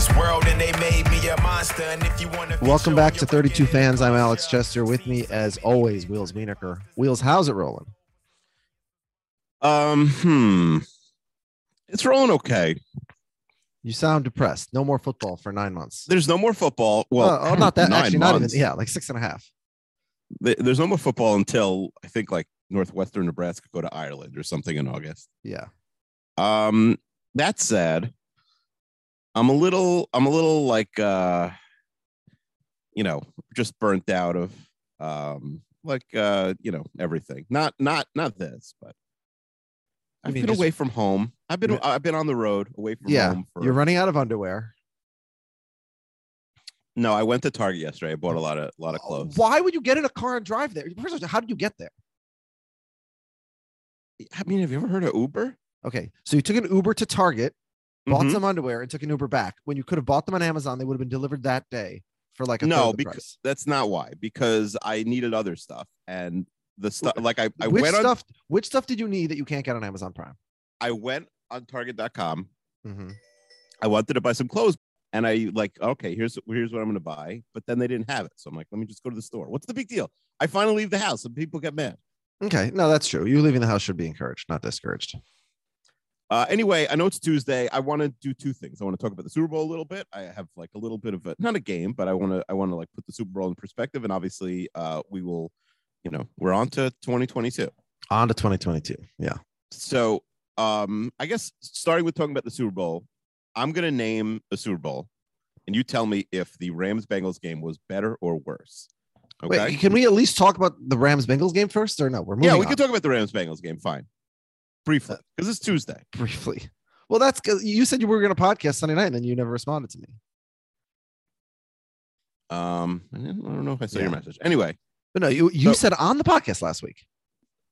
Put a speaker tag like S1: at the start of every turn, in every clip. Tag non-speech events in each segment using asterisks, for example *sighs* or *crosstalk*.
S1: This world and they made me a monster. And if you want to
S2: Welcome back to 32 Fans. I'm Alex Chester. With me, as always, Wheels Wienerker. Wheels, how's it rolling?
S3: Um, hmm. It's rolling okay.
S2: You sound depressed. No more football for nine months.
S3: There's no more football. Well,
S2: oh, not that.
S3: nine
S2: Actually, not even.
S3: months.
S2: Yeah, like six and a half.
S3: There's no more football until I think like Northwestern Nebraska go to Ireland or something in August.
S2: Yeah.
S3: Um, that's said, I'm a little, I'm a little like, uh, you know, just burnt out of, um, like, uh, you know, everything. Not, not, not this, but I've
S2: mean
S3: been
S2: just-
S3: away from home. I've been, I've been on the road away from
S2: Yeah.
S3: home for.
S2: You're running out of underwear.
S3: No, I went to Target yesterday. I bought a lot of, a lot of clothes.
S2: Why would you get in a car and drive there? First of all, how did you get there?
S3: I mean, have you ever heard of Uber?
S2: Okay. So you took an Uber to Target, bought
S3: Mhm.
S2: some underwear, and took an Uber back. When you could have bought them on Amazon, they would have been delivered that day for like a
S3: No, because
S2: price.
S3: that's not why. Because I needed other stuff, and the stuff like I, I
S2: which
S3: went on,
S2: stuff? Which stuff did you need that you can't get on Amazon Prime?
S3: I went on Target.com.
S2: Mhm.
S3: I wanted to buy some clothes, and I like, okay, here's here's what I'm gonna buy. But then they didn't have it, so I'm like, let me just go to the store. What's the big deal? I finally leave the house, and people get mad.
S2: Okay. No, that's true. You leaving the house should be encouraged, not discouraged.
S3: Uh, anyway, I know it's Tuesday. I want to do two things. I want to talk about the Super Bowl a little bit. I have like a little bit of a not a game, but I want to I want to like put the Super Bowl in perspective. And obviously, uh, we will, you know, we're on to 2022.
S2: On to 2022. Yeah.
S3: So, um, I guess starting with talking about the Super Bowl, I'm gonna name a Super Bowl, and you tell me if the Rams Bengals game was better or worse. Okay.
S2: Wait, can we at least talk about the Rams Bengals game first, or no? We're moving
S3: yeah, we
S2: on
S3: can talk about the Rams Bengals game. Fine, briefly, because it's Tuesday.
S2: briefly. Well, that's because you said you were going to podcast Sunday night, and then you never responded to me.
S3: Um, I don't I don't know if I saw your message. Anyway,
S2: But no, you you
S3: So-
S2: said on the podcast last week.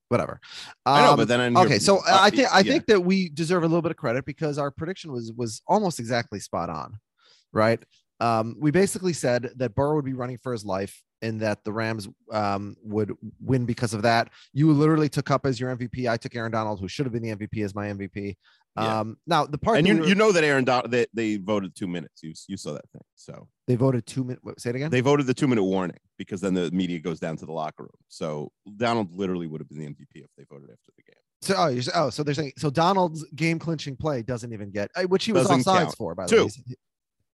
S2: Whatever.
S3: I know,
S2: Um,
S3: but then I hear
S2: okay, so uh, I
S3: Uh,
S2: think I
S3: yeah.
S2: think that we deserve a little bit of credit because our prediction was was almost exactly spot on, right? Um, we basically said that Burrow would be running for his life and that the Rams um, would win because of that. You literally took up as your MVP. I took Aaron Donald, who should have been the MVP, as my MVP.
S3: Yeah.
S2: Um, now the part
S3: and you
S2: we were-
S3: you know that Aaron Don they, they voted two minutes. You you saw that thing. So
S2: they voted two minutes. Say it again.
S3: they voted the two minute warning because then the media goes down to the locker room. So Donald literally would have been the MVP if they voted after the game.
S2: So oh, you're, oh, so they're saying so Donald's game clinching play doesn't even get uh, which he was
S3: Doesn't
S2: offsides
S3: count.
S2: for by the
S3: Two.
S2: way.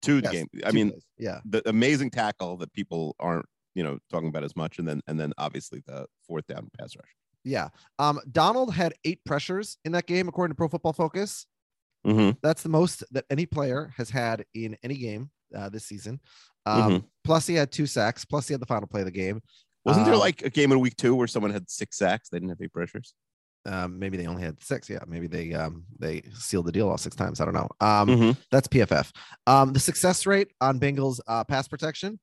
S3: Two
S2: yes,
S3: game. I mean,
S2: plays. yeah,
S3: the amazing tackle that people aren't you know talking about as much, and then and then obviously the fourth down pass rush.
S2: yeah. Um, Donald had eight pressures in that game according to Pro Football Focus.
S3: Mhm.
S2: That's the most that any player has had in any game uh, this season. Um,
S3: Mm-hmm.
S2: Plus, he had two sacks. Plus, he had the final play of the game.
S3: Wasn't there
S2: Um,
S3: like a game in week two where someone had six sacks? They didn't have eight pressures.
S2: Um, maybe they only had six. Yeah, maybe they um they sealed the deal all six times. I don't know. Um,
S3: Mhm.
S2: that's PFF. Um, the success rate on Bengals uh, pass protection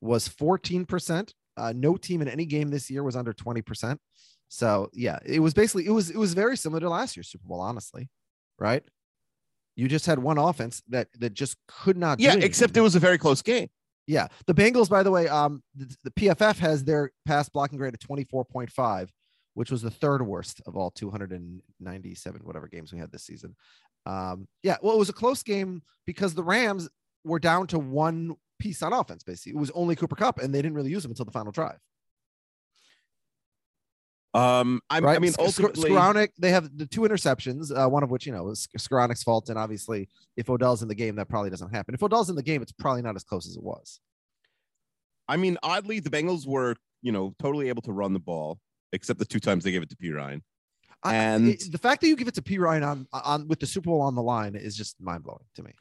S2: was 14%. Uh, no team in any game this year was under 20%. So yeah, it was basically it was it was very similar to last year's Super Bowl, honestly, right? You just had one offense that that just could not.
S3: Yeah, except it was a very close game.
S2: Yeah, the Bengals, by the way, um, the, the PFF has their pass blocking grade at 24.5, which was the third worst of all 297 whatever games we had this season. Um, yeah, well, it was a close game because the Rams were down to one piece on offense. Basically, it was only Cooper Kupp, and they didn't really use him until the final drive.
S3: Um,
S2: right?
S3: I mean, ultimately,
S2: Skowronek, they have the two interceptions, uh, one of which you know was Skowronek's fault, and obviously, if Odell's in the game, that probably doesn't happen. If Odell's in the game, it's probably not as close as it was.
S3: I mean, oddly, the Bengals were, you know, totally able to run the ball, except the two times they gave it to P Ryan.
S2: I-
S3: And-
S2: it- the fact that you give it to P Ryan on on with the Super Bowl on the line is just mind blowing to me.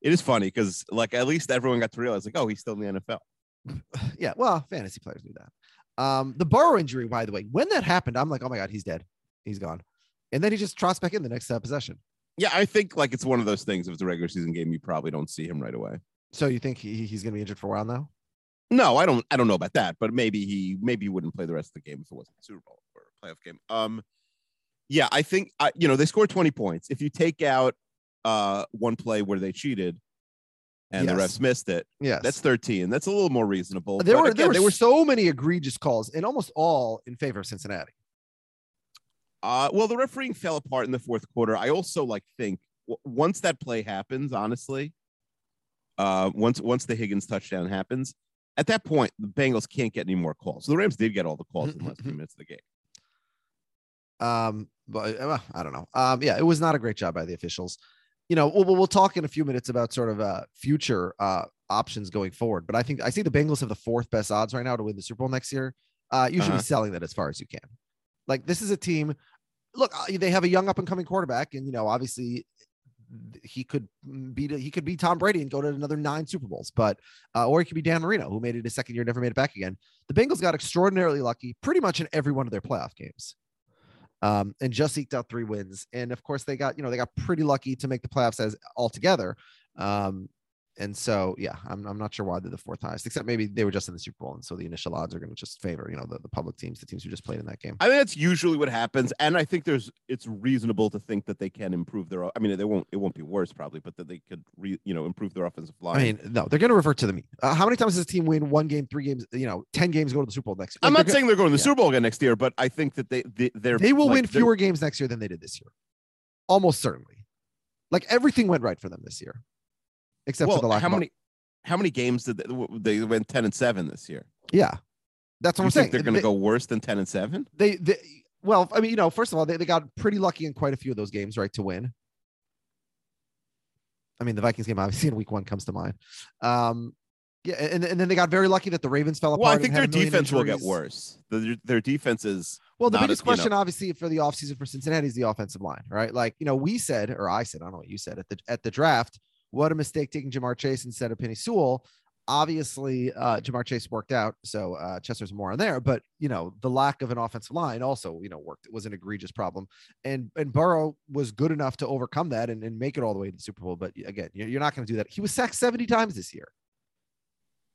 S3: It is funny because, like, at least everyone got to realize, like, oh, he's still in the NFL. *sighs*
S2: Yeah, well, fantasy players do that. Um, the Burrow injury, by the way, when that happened, I'm like, oh my god, he's dead, he's gone, and then he just trots back in the next uh, possession.
S3: Yeah, I think like it's one of those things. If it's a regular season game, you probably don't see him right away.
S2: So you think he, he's going to be injured for a while now?
S3: No, I don't. I don't know about that, but maybe he maybe he wouldn't play the rest of the game if it wasn't a Super Bowl or a playoff game. Um, yeah, I think I, you know they scored twenty points. If you take out uh one play where they cheated and the
S2: Yes.
S3: refs missed it,
S2: Yes,
S3: that's thirteen. That's a little more reasonable.
S2: there
S3: But
S2: were
S3: again,
S2: there were,
S3: they were
S2: so many egregious calls, and almost all in favor of Cincinnati.
S3: Uh, well, the refereeing fell apart in the fourth quarter. I also like think w- once that play happens, honestly, uh, once once the Higgins touchdown happens, at that point the Bengals can't get any more calls. So the Rams did get all the calls in less than two minutes of the game. *laughs*
S2: Um, but uh, I don't know. Um, yeah, it was not a great job by the officials. You know, we'll, we'll talk in a few minutes about sort of uh, future uh, options going forward. But I think I see the Bengals have the fourth best odds right now to win the Super Bowl next year. Uh, you should
S3: Uh-huh.
S2: be selling that as far as you can. Like this is a team. Look, uh, they have a young up and coming quarterback, and you know, obviously, he could beat he could be Tom Brady and go to another nine Super Bowls, but uh, or he could be Dan Marino, who made it his second year, never made it back again. The Bengals got extraordinarily lucky pretty much in every one of their playoff games um, and just eked out three wins. And of course, they got you know they got pretty lucky to make the playoffs as altogether. Um, and so yeah, I'm, I'm not sure why they're the fourth highest, except maybe they were just in the Super Bowl, and so the initial odds are going to just favor you know the, the public teams, the teams who just played in that game.
S3: I think that's usually what happens, and I think there's it's reasonable to think that they can improve their. I mean, they won't. It won't be worse probably, but that they could, re, you know, improve their offensive line.
S2: I mean, no, they're going to revert to the mean. Uh, how many times does this team win one game, three games, you know, ten games, go to the Super Bowl next? Year?
S3: I'm
S2: like,
S3: not
S2: they're
S3: saying they're going to the
S2: yeah.
S3: Super Bowl again next year, but I think that they they they're
S2: they will
S3: like,
S2: win fewer games next year than they did this year, almost certainly. Like everything went right for them this year, except
S3: well,
S2: for the lack
S3: how many how many games did they, they went ten and seven this year?
S2: Yeah, that's what
S3: you
S2: I'm saying.
S3: think they're going to
S2: They-
S3: go worse than ten and seven?
S2: they, they well i mean you know first of all they, they got pretty lucky in quite a few of those games right to win i mean the vikings game obviously in week one comes to mind um yeah and, and then they got very lucky that the ravens fell apart
S3: Well, I think their defense will get worse. Their, their defense is
S2: well the
S3: not
S2: biggest
S3: as- you know-
S2: question obviously for the offseason for cincinnati is the offensive line right like you know we said or i said i don't know what you said at the at the draft what a mistake taking Ja'Marr Chase instead of Penei Sewell. Obviously uh Ja'Marr Chase worked out so uh chester's more on there but you know the lack of an offensive line also you know worked it was an egregious problem. And and burrow was good enough to overcome that and, and make it all the way to the super bowl but again you're, you're not going to do that. He was sacked 70 times this year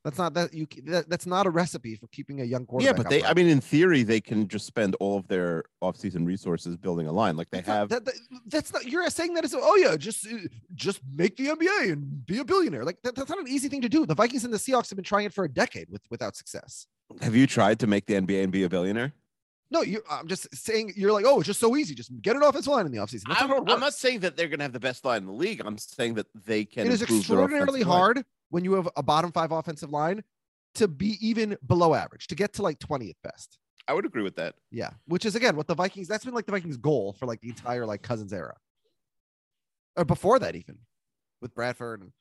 S2: that's not that you that, that's not a recipe for keeping a young quarterback.
S3: yeah, but they.
S2: upright.
S3: I mean, in theory, they can just spend all of their offseason resources building a line. Like they
S2: That's not-
S3: have.
S2: that, that- that's not you're saying that as oh yeah just uh, just make the NBA and be a billionaire like that, that's not an easy thing to do the Vikings and the Seahawks have been trying it for a decade with without success
S3: Have you tried to make the NBA and be a billionaire?
S2: no you I'm just saying you're like oh it's just so easy just get an offensive line in the offseason that's
S3: I'm,
S2: not
S3: I'm not saying that they're going to have the best line in the league. I'm saying that they can.
S2: it is extraordinarily
S3: hard line.
S2: When you have a bottom five offensive line to be even below average to get to like 20th best
S3: I would agree with that.
S2: yeah which is again what the Vikings that's been like the Vikings goal for like the entire like Cousins era or before that even with Bradford and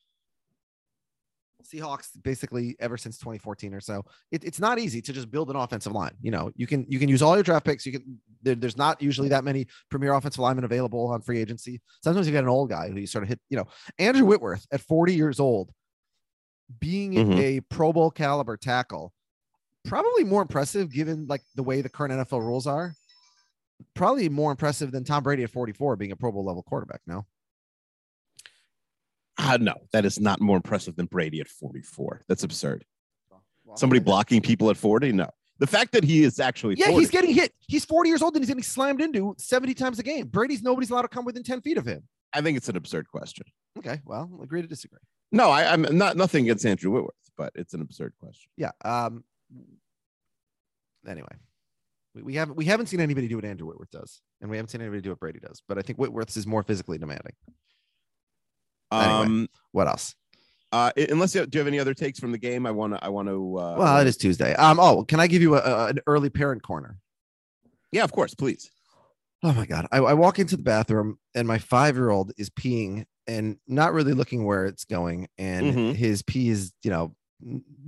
S2: Seahawks basically ever since 2014 or so. It, it's not easy to just build an offensive line. You know, you can you can use all your draft picks. You can there, there's not usually that many premier offensive linemen available on free agency. Sometimes you get an old guy who you sort of hit. You know, Andrew Whitworth at 40 years old, being
S3: Mhm.
S2: a Pro Bowl caliber tackle, probably more impressive given like the way the current NFL rules are. Probably more impressive than Tom Brady at 44 being a Pro Bowl level quarterback. No.
S3: Ah, no, that is not more impressive than Brady at 44. That's absurd. Somebody blocking people at 40? No. The fact that he is actually
S2: Yeah,
S3: 40,
S2: he's getting hit. He's 40 years old and he's getting slammed into 70 times a game. Brady's nobody's allowed to come within 10 feet of him.
S3: I think it's an absurd question.
S2: Okay, well, agree to disagree.
S3: No, I, I'm not nothing against Andrew Whitworth, but it's an absurd question.
S2: Yeah. Um. Anyway, we, we haven't we haven't seen anybody do what Andrew Whitworth does, and we haven't seen anybody do what Brady does. But I think Whitworth's is more physically demanding. Anyway.
S3: Um,
S2: What else?
S3: Uh, unless you do you have any other takes from the game, I want to. I want to. Uh,
S2: Well, it is Tuesday. Um. Oh, can I give you a, a- an early parent corner?
S3: Yeah, of course, please.
S2: Oh my god! I, I walk into the bathroom and my five year old is peeing and not really looking where it's going, and
S3: Mhm.
S2: his pee is you know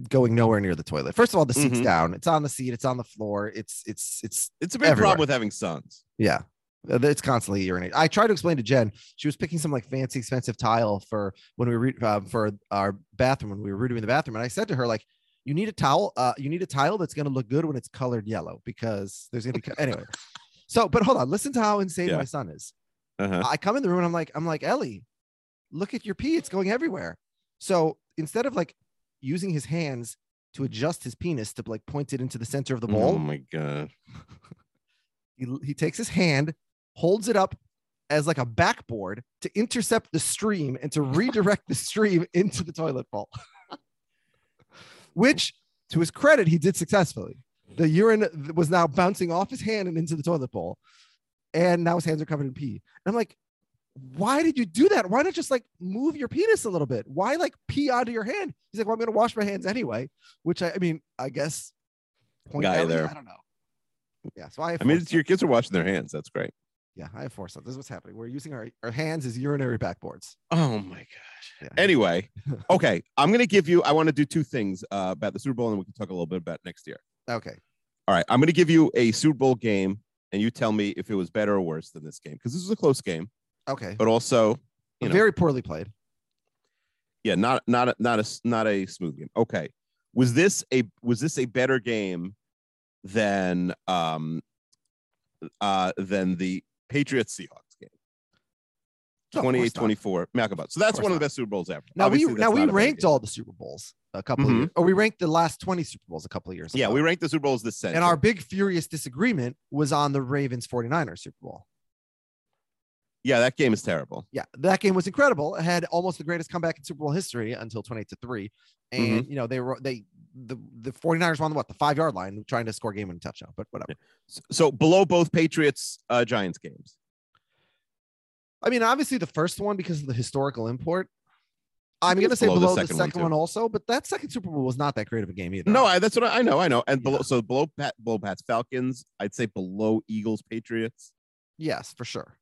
S2: going nowhere near the toilet. First of all, the seat's
S3: Mhm.
S2: down. It's on the seat. It's on the floor. It's it's it's
S3: It's a big
S2: Everywhere.
S3: problem with having sons.
S2: yeah. Uh, It's constantly urinating. I tried to explain to Jen. She was picking some like fancy, expensive tile for when we were re- uh, for our bathroom when we were redoing the bathroom, and I said to her like, "You need a towel. Uh, you need a tile that's going to look good when it's colored yellow because there's going to be *laughs* anyway." So, but hold on. Listen to how insane
S3: Yeah.
S2: my son is.
S3: Uh-huh.
S2: I come in the room and I'm like, I'm like, Ellie, look at your pee. It's going everywhere. So instead of like using his hands to adjust his penis to like point it into the center of the bowl.
S3: Oh my god. *laughs*
S2: he, he takes his hand, holds it up as like a backboard to intercept the stream and to redirect the stream *laughs* into the toilet bowl. *laughs* Which, to his credit, he did successfully. The urine was now bouncing off his hand and into the toilet bowl. And now his hands are covered in pee. And I'm like, why did you do that? Why not just like move your penis a little bit? Why like pee out of your hand? He's like, well, I'm going to wash my hands anyway, which I, I mean, I guess. Point
S3: Guy
S2: Ellie,
S3: there.
S2: I don't know. Yeah. So I, have
S3: I mean, it's, your kids are washing their hands. That's great.
S2: yeah, I have four sons. This is what's happening. We're using our, our hands as urinary backboards.
S3: Oh my gosh.
S2: Yeah.
S3: Anyway, *laughs* okay, I'm gonna give you. I want to do two things uh, about the Super Bowl, and we can talk a little bit about next year.
S2: Okay.
S3: All right, I'm gonna give you a Super Bowl game, and you tell me if it was better or worse than this game because this was a close game,
S2: Okay.
S3: but also, you know,
S2: Very poorly played.
S3: yeah, not not a, not a not a smooth game. Okay, was this a was this a better game than um uh than the Patriots Seahawks game?
S2: No, of course
S3: 28
S2: not.
S3: 24 Malcolm. So that's one of the best Super Bowls ever.
S2: Now
S3: Obviously,
S2: we now we
S3: not
S2: ranked all the Super Bowls a couple of
S3: Mhm.
S2: years, or we ranked the last 20 Super Bowls a couple of years
S3: Yeah,
S2: ago.
S3: we ranked the Super Bowls this century.
S2: and our big furious disagreement was on the Ravens 49ers Super Bowl.
S3: Yeah, that game is terrible.
S2: Yeah, that game was incredible. It had almost the greatest comeback in Super Bowl history until 28 to 3. And
S3: Mm-hmm.
S2: you know, they were they the the 49ers won the what the five yard line trying to score game winning touchdown, but whatever.
S3: So, so below both Patriots uh, Giants games.
S2: I mean, obviously the first one because of the historical import. I'm gonna say
S3: below the
S2: below the
S3: second
S2: second,
S3: one,
S2: one, also, but that second Super Bowl was not that great of a game either.
S3: No, I, that's what I, I know. I know. And below,
S2: Yeah.
S3: so below Pat, below Pats Falcons, I'd say below Eagles Patriots.
S2: yes, for sure.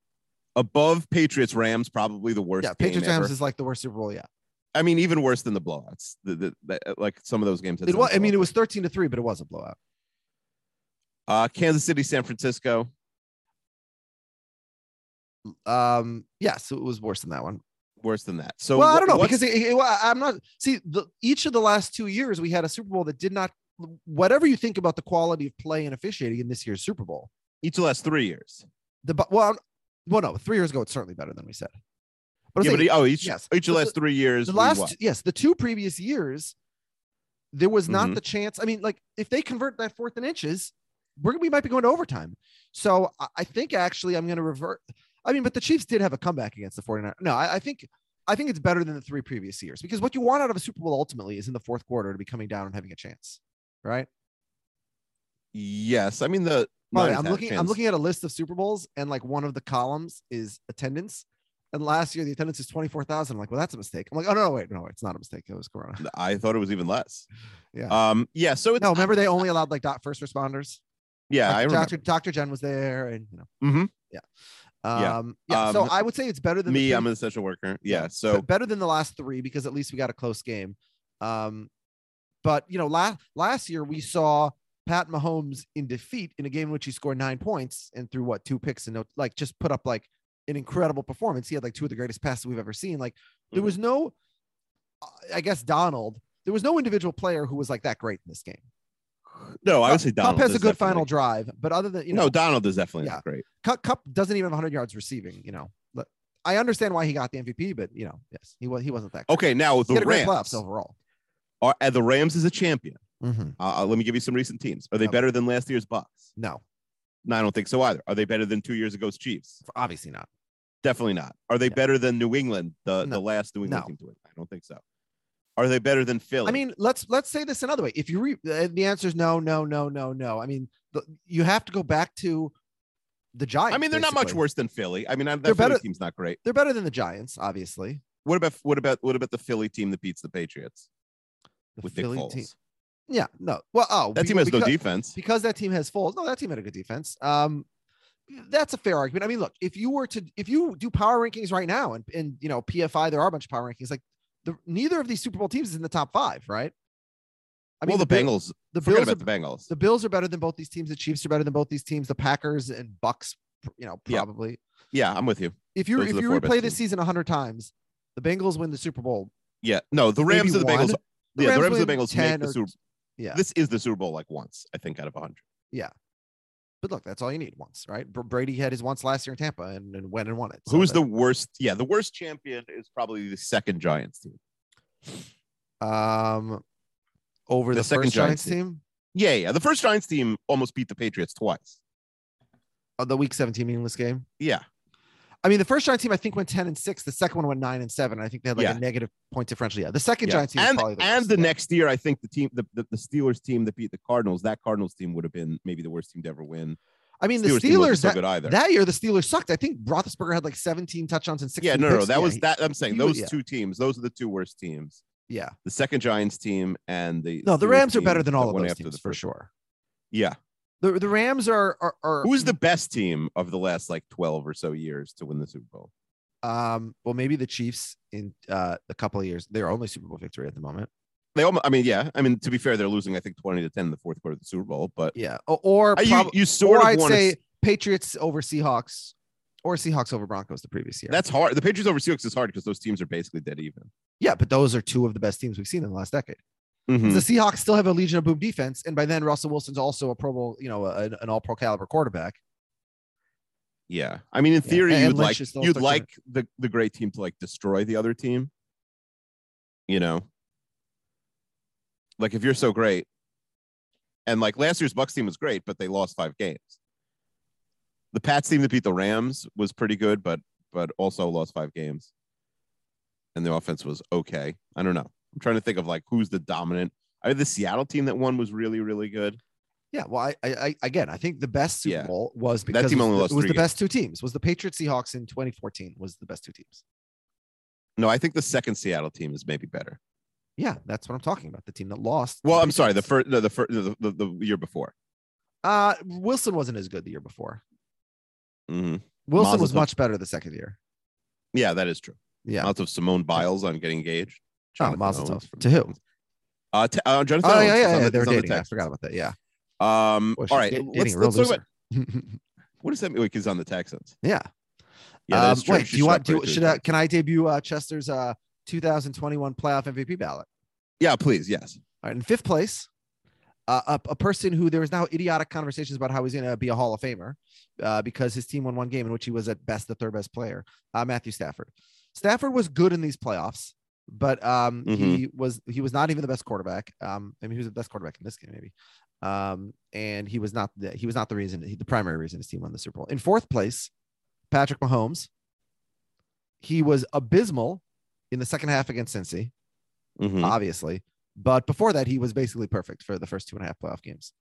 S3: Above Patriots Rams, probably the worst.
S2: Yeah, Patriots. Rams is like the worst Super Bowl. Yeah,
S3: I mean, even worse than the blowouts. The, the, the- like some of those games.
S2: it was. I mean, it was 13 to three, but it was a blowout.
S3: uh, Kansas City, San Francisco.
S2: Um, yes, it was worse than that one.
S3: Worse than that. So
S2: well, I don't know because it, it- I'm not. See, the each of the last two years we had a Super Bowl that did not. Whatever you think about the quality of play and officiating in this year's Super Bowl,
S3: each of the last three years.
S2: the well, well, no, three years ago it's certainly better than we said. But
S3: yeah, but
S2: saying-
S3: oh, each
S2: yes,
S3: each of the last three years.
S2: the last yes the two previous years there was not
S3: Mhm.
S2: the chance i mean like if they convert that fourth and inches we're we might be going to overtime so i, I think actually i'm going to revert i mean but the chiefs did have a comeback against the 49 no I, I think i think it's better than the three previous years because what you want out of a super bowl ultimately is in the fourth quarter to be coming down and having a chance right
S3: Yes, I mean the.
S2: By the way,
S3: Niners
S2: i'm looking i'm looking at a list of super bowls and like one of the columns is attendance and last year the attendance is 24000 i'm like well that's a mistake i'm like oh no, no wait no it's not a mistake it was corona
S3: I thought it was even less.
S2: yeah
S3: Um. Yeah. So it's
S2: No, remember they only allowed like dot first responders.
S3: yeah. I remember.
S2: Dr. Dr. Jen was there, and you know,
S3: Mm-hmm.
S2: yeah,
S3: Yeah.
S2: um, yeah. so
S3: Um,
S2: I would say it's better than
S3: Me,
S2: two-
S3: I'm an essential worker. Yeah. So
S2: better than the last three because at least we got a close game. Um, but you know, last last year we saw Pat Mahomes in defeat in a game in which he scored nine points and threw what two picks and no, like just put up like an incredible performance. He had like two of the greatest passes we've ever seen. Like there
S3: Mm-hmm.
S2: was no, I guess Donald. There was no individual player who was like that great in this game.
S3: no, I would say
S2: Kupp
S3: Donald
S2: has a good final drive, but other than you know,
S3: no, Donald is definitely
S2: Yeah.
S3: not great.
S2: Kupp, Kupp doesn't even have 100 yards receiving. You know, I understand why he got the MVP, but you know, yes, he was he wasn't that. Great.
S3: Okay, now
S2: he
S3: the
S2: had a great
S3: Rams
S2: playoffs overall.
S3: are and the Rams is a champion.
S2: Mm-hmm.
S3: Uh, uh, let me give you some recent teams. Are they
S2: Okay.
S3: better than last year's Bucks?
S2: No,
S3: No, I don't think so either. Are they better than two years ago's Chiefs?
S2: obviously not.
S3: Definitely not. Are they
S2: Yeah.
S3: better than New England, the,
S2: No.
S3: the last New England
S2: No.
S3: team to win? I don't think so. Are they better than Philly?
S2: I mean, let's let's say this another way. If you re- uh, the answer is no, no, no, no, no. I mean, the, you have to go back to the Giants.
S3: I mean, they're not much worse than Philly. I mean, that
S2: They're
S3: Philly
S2: better-
S3: team's not great.
S2: They're better than the Giants, obviously.
S3: what about what about what about the Philly team that beats the Patriots
S2: The
S3: with
S2: Philly
S3: Nick Foles?
S2: team. Yeah, no. Well, oh,
S3: That team has no defense.
S2: because that team has Foles. No, that team had a good defense. Um, that's a fair argument. I mean, look, if you were to if you do power rankings right now, and and you know PFI, there are a bunch of power rankings. Like the neither of these Super Bowl teams is in the top five, right? I
S3: well, the,
S2: Bill-
S3: Bengals.
S2: the
S3: forget
S2: Bills,
S3: about
S2: are,
S3: the Bengals.
S2: the Bills are better than both these teams. The Chiefs are better than both these teams. The Packers and Bucks, you know, probably.
S3: yeah, I'm with you.
S2: If you
S3: Those
S2: if you replay this
S3: teams.
S2: season hundred times, the Bengals win the Super Bowl.
S3: Yeah, no, the
S2: Maybe
S3: Rams and the Bengals.
S2: The
S3: yeah,
S2: Rams
S3: the Rams and the Bengals
S2: 10
S3: make the
S2: or-
S3: Super.
S2: Yeah,
S3: This is the Super Bowl like once, I think, out of hundred. Yeah.
S2: but look, that's all you need once, right? Brady had his once last year in Tampa and, and went and won it. So
S3: Who's
S2: that-
S3: the worst? Yeah, the worst champion is probably the second Giants team.
S2: um over
S3: The
S2: the,
S3: second
S2: first Giants
S3: Giants
S2: team?
S3: Yeah, yeah. The first Giants team almost beat the Patriots twice.
S2: Oh, the week 17 meaningless game.
S3: Yeah,
S2: I mean, the first Giants team I think went 10 and 6. The second one went 9 and 7. I think they had like
S3: Yeah.
S2: a negative point differential. Yeah. The second
S3: yeah.
S2: Giants team
S3: and
S2: probably the
S3: and the next year, I think the team, the, the the Steelers team that beat the Cardinals, that Cardinals team would have been maybe the worst team to ever win.
S2: I mean, the
S3: Steelers
S2: Steelers
S3: so
S2: that,
S3: good either.
S2: that year the Steelers sucked. I think Roethlisberger had like 17 touchdowns and 16
S3: yeah, no, no,
S2: picks.
S3: that
S2: Yeah,
S3: was that. I'm saying
S2: he was-
S3: those
S2: yeah.
S3: two teams, those are the two worst teams.
S2: Yeah.
S3: The second Giants team and the
S2: No, the Rams are better than all of those teams for
S3: one.
S2: sure.
S3: Yeah,
S2: The the Rams are are, are
S3: who's the best team of the last like 12 or so years to win the Super Bowl?
S2: um well maybe the Chiefs in uh a couple of years. Their only Super Bowl victory at the moment.
S3: They almost, I mean, yeah, I mean, to be fair, they're losing, I think, 20 to 10 in the fourth quarter of the Super Bowl, but
S2: Yeah. Or
S3: you,
S2: prob-
S3: you sort
S2: or
S3: of
S2: I'd
S3: want to
S2: say Patriots over Seahawks or Seahawks over Broncos the previous year.
S3: That's hard. The Patriots over Seahawks is hard because those teams are basically dead even.
S2: yeah, but those are two of the best teams we've seen in the last decade.
S3: Mhm.
S2: The Seahawks still have a Legion of Boom defense, and by then Russell Wilson's also a Pro Bowl, you know, a- an All Pro caliber quarterback.
S3: Yeah, I mean, in theory,
S2: and
S3: you'd
S2: Lynch
S3: like you'd like the the great team to like destroy the other team. You know, like if you're so great, and like last year's Bucks team was great, but they lost five games. The Pats team that beat the Rams was pretty good, but but also lost five games, and the offense was okay. I don't know. I'm trying to think of like who's the dominant. I had the Seattle team that won was really really good.
S2: Yeah, well, I, I, I again, I think the best Super
S3: Yeah.
S2: Bowl was because
S3: team
S2: it was
S3: only
S2: the,
S3: lost
S2: it was the best two teams. Was the Patriots Seahawks in 2014 was the best two teams.
S3: No, I think the second Seattle team is maybe better.
S2: Yeah, that's what I'm talking about. The team that lost.
S3: Well, I'm sorry. The first, no, the first, the, the, the year before.
S2: uh Wilson wasn't as good the year before.
S3: hmm
S2: Wilson was much better the second year.
S3: Yeah, that is true.
S2: Yeah.
S3: Lots of Simone Biles on getting engaged.
S2: Oh, Mazel
S3: Owens
S2: tov.
S3: from-
S2: To who?
S3: Uh, t- uh, Jonathan.
S2: Oh
S3: Owens
S2: yeah, yeah, yeah.
S3: the-
S2: They were
S3: is on the
S2: dating. I forgot about that. Yeah.
S3: Um,
S2: Boy,
S3: all
S2: she's
S3: let's,
S2: dating a
S3: let's talk about *laughs* what does that mean? Like he's on the Texans.
S2: yeah.
S3: Yeah,
S2: um,
S3: that's true.
S2: wait, do you want?
S3: struck
S2: Do, should
S3: good.
S2: I, can I debut uh, Chester's uh 2021 playoff MVP ballot?
S3: Yeah, please. Yes.
S2: All right, in fifth place, uh, a, a person who there is now idiotic conversations about how he's going to be a Hall of Famer uh, because his team won one game in which he was at best the third best player. Uh, Matthew Stafford. Stafford was good in these playoffs, but um, he was he was not even the best quarterback. Um, I mean, he was the best quarterback in this game, maybe. Um, and he was not the he was not the reason he, the primary reason his team won the Super Bowl. In fourth place, Patrick Mahomes. He was abysmal in the second half against Cincy
S3: Mhm.
S2: obviously. But before that, he was basically perfect for the first two and a half playoff games.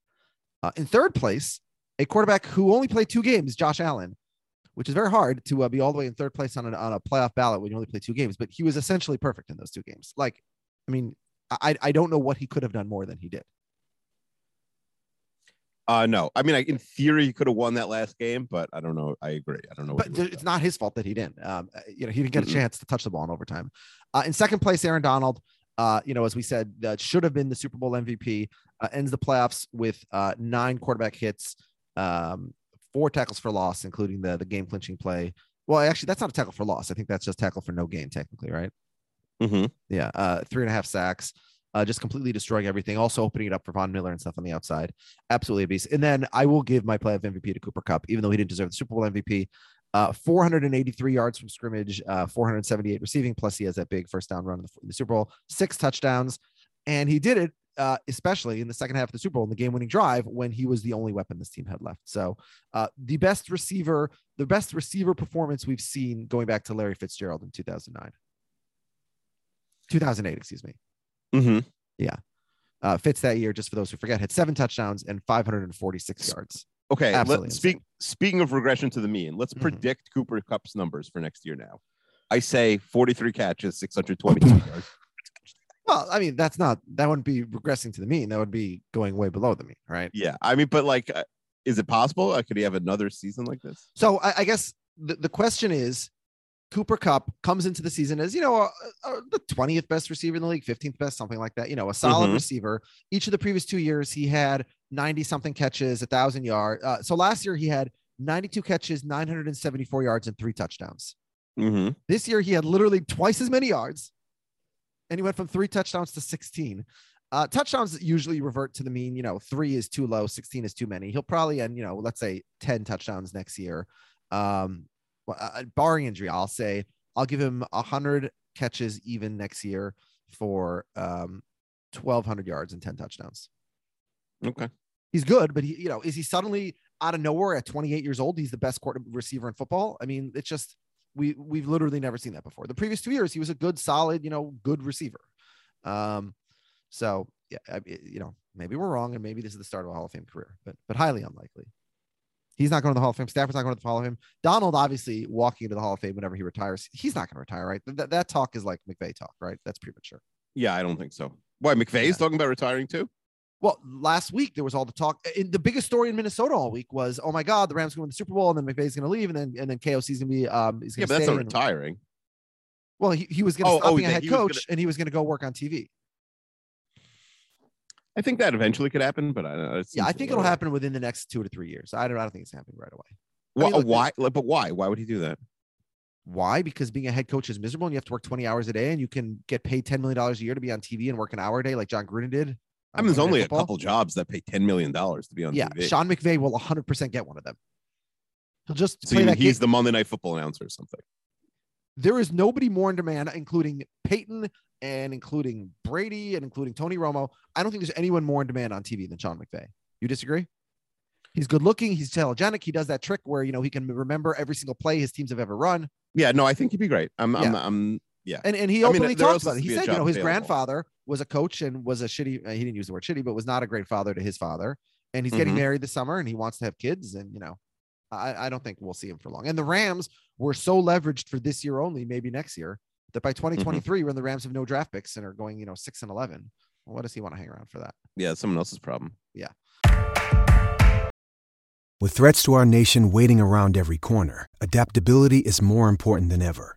S2: Uh, in third place, a quarterback who only played two games, Josh Allen, which is very hard to uh, be all the way in third place on, an, on a playoff ballot when you only play two games. But he was essentially perfect in those two games. Like, I mean, I, I don't know what he could have done more than he did.
S3: Uh, no, I mean, I, in theory, he could have won that last game, but I don't know. I agree. I don't know.
S2: But it's not his fault that he didn't. Um, uh, you know, he didn't get a chance to touch the ball in overtime. Uh, in second place, Aaron Donald. Uh, you know, as we said, that should have been the Super Bowl MVP. Uh, ends the playoffs with uh, nine quarterback hits, um, four tackles for loss, including the the game clinching play. Well, actually, that's not a tackle for loss. I think that's just tackle for no gain, technically, right?
S3: Mhm.
S2: Yeah, uh, three and a half sacks, uh, just completely destroying everything. Also opening it up for Von Miller and stuff on the outside. Absolutely a beast. And then I will give my play of MVP to Cooper Kupp, even though he didn't deserve the Super Bowl MVP. Uh, 483 yards from scrimmage, uh, 478 receiving, plus he has that big first down run in the, in the Super Bowl, six touchdowns, and he did it. Uh, especially in the second half of the Super Bowl in the game-winning drive when he was the only weapon this team had left. So, uh, the best receiver, the best receiver performance we've seen going back to Larry Fitzgerald in 2009, 2008, excuse me.
S3: Mhm. Yeah.
S2: Uh, Fitz that year, just for those who forget, had seven touchdowns and 546 yards.
S3: Okay.
S2: Absolutely
S3: Let, speak. Speaking of regression to the mean, let's
S2: Mhm.
S3: predict Cooper Kupp's numbers for next year. Now, I say 43 catches, 622 *laughs* yards.
S2: Well, I mean, that's not that wouldn't be regressing to the mean. That would be going way below the mean, right?
S3: Yeah, I mean, but like, uh, is it possible? Uh, could he have another season like this?
S2: So I, I guess the, the question is Cooper Kupp comes into the season as, you know, a, a, the 20th best receiver in the league, 15th best, something like that, you know, a solid
S3: Mhm.
S2: receiver. Each of the previous two years, he had 90 something catches, a thousand yards. Uh, so last year, he had 92 catches, 974 yards, and three touchdowns.
S3: Mm-hmm.
S2: This year, he had literally twice as many yards, and he went from three touchdowns to 16. Uh, touchdowns usually revert to the mean. You know, three is too low, 16 is too many. He'll probably end, you know, let's say 10 touchdowns next year. Um, well, uh, barring injury, I'll say I'll give him 100 catches even next year for um, 1,200 yards and 10 touchdowns.
S3: Okay.
S2: He's good, but he, you know, is he suddenly out of nowhere at 28 years old? He's the best quarter receiver in football. I mean, it's just we we've literally never seen that before. The previous two years, he was a good, solid, you know, good receiver. Um, so yeah, I, you know, maybe we're wrong, and maybe this is the start of a Hall of Fame career, but but highly unlikely. He's not going to the Hall of Fame. Stafford's not going to the Hall of Fame. Donald, obviously, walking into the Hall of Fame whenever he retires, he's not going to retire, right? That, that talk is like McVay talk, right? That's premature.
S3: Yeah, I don't think so. Why McVay's
S2: Yeah.
S3: talking about retiring too?
S2: Well, last week there was all the talk. In the biggest story in Minnesota all week was, oh my God, the Rams going to the Super Bowl, and then McVay's going to leave, and then and then KOC's going to be um, he's
S3: Yeah,
S2: going to
S3: that's not retiring.
S2: well, he, he was going to
S3: Oh,
S2: stop
S3: oh,
S2: being a head
S3: he was gonna-
S2: coach, and he was going to go work on TV.
S3: I think that eventually could happen, but I don't know.
S2: Yeah, I think it'll happen within the next two to three years. I don't, I don't think it's happening right away.
S3: Why,
S2: mean, look,
S3: why? like, But why? Why would he do that?
S2: Why? Because being a head coach is miserable, and you have to work twenty hours a day, and you can get paid ten million dollars a year to be on TV and work an hour a day, like Jon Gruden did.
S3: I mean, there's only
S2: Night
S3: a couple jobs that pay ten million dollars to be on
S2: Yeah,
S3: TV.
S2: Sean McVay will 100 percent get one of them. He'll just
S3: so
S2: play that game.
S3: he's the Monday Night Football announcer or something?
S2: there is nobody more in demand, including Peyton and including Brady and including Tony Romo. I don't think there's anyone more in demand on TV than Sean McVay. You disagree? He's good looking. He's telegenic. He does that trick where you know he can remember every single play his teams have ever run,
S3: Yeah, no, I think he'd be great. I'm, I'm, I'm, yeah.
S2: and and he
S3: I mean,
S2: openly talks about it. He said, you know, his
S3: available.
S2: grandfather was a coach and was a shitty. uh, He didn't use the word shitty, but was not a great father to his father. And he's getting
S3: Mhm.
S2: married this summer, and he wants to have kids. And you know, I, I don't think we'll see him for long. And the Rams were so leveraged for this year only, maybe next year, that by 2023, when the Rams have no draft picks and are going, you know, six and 11, well, what does he want to hang around for that?
S3: Yeah, someone else's problem. Yeah.
S4: With threats to our nation waiting around every corner, adaptability is more important than ever.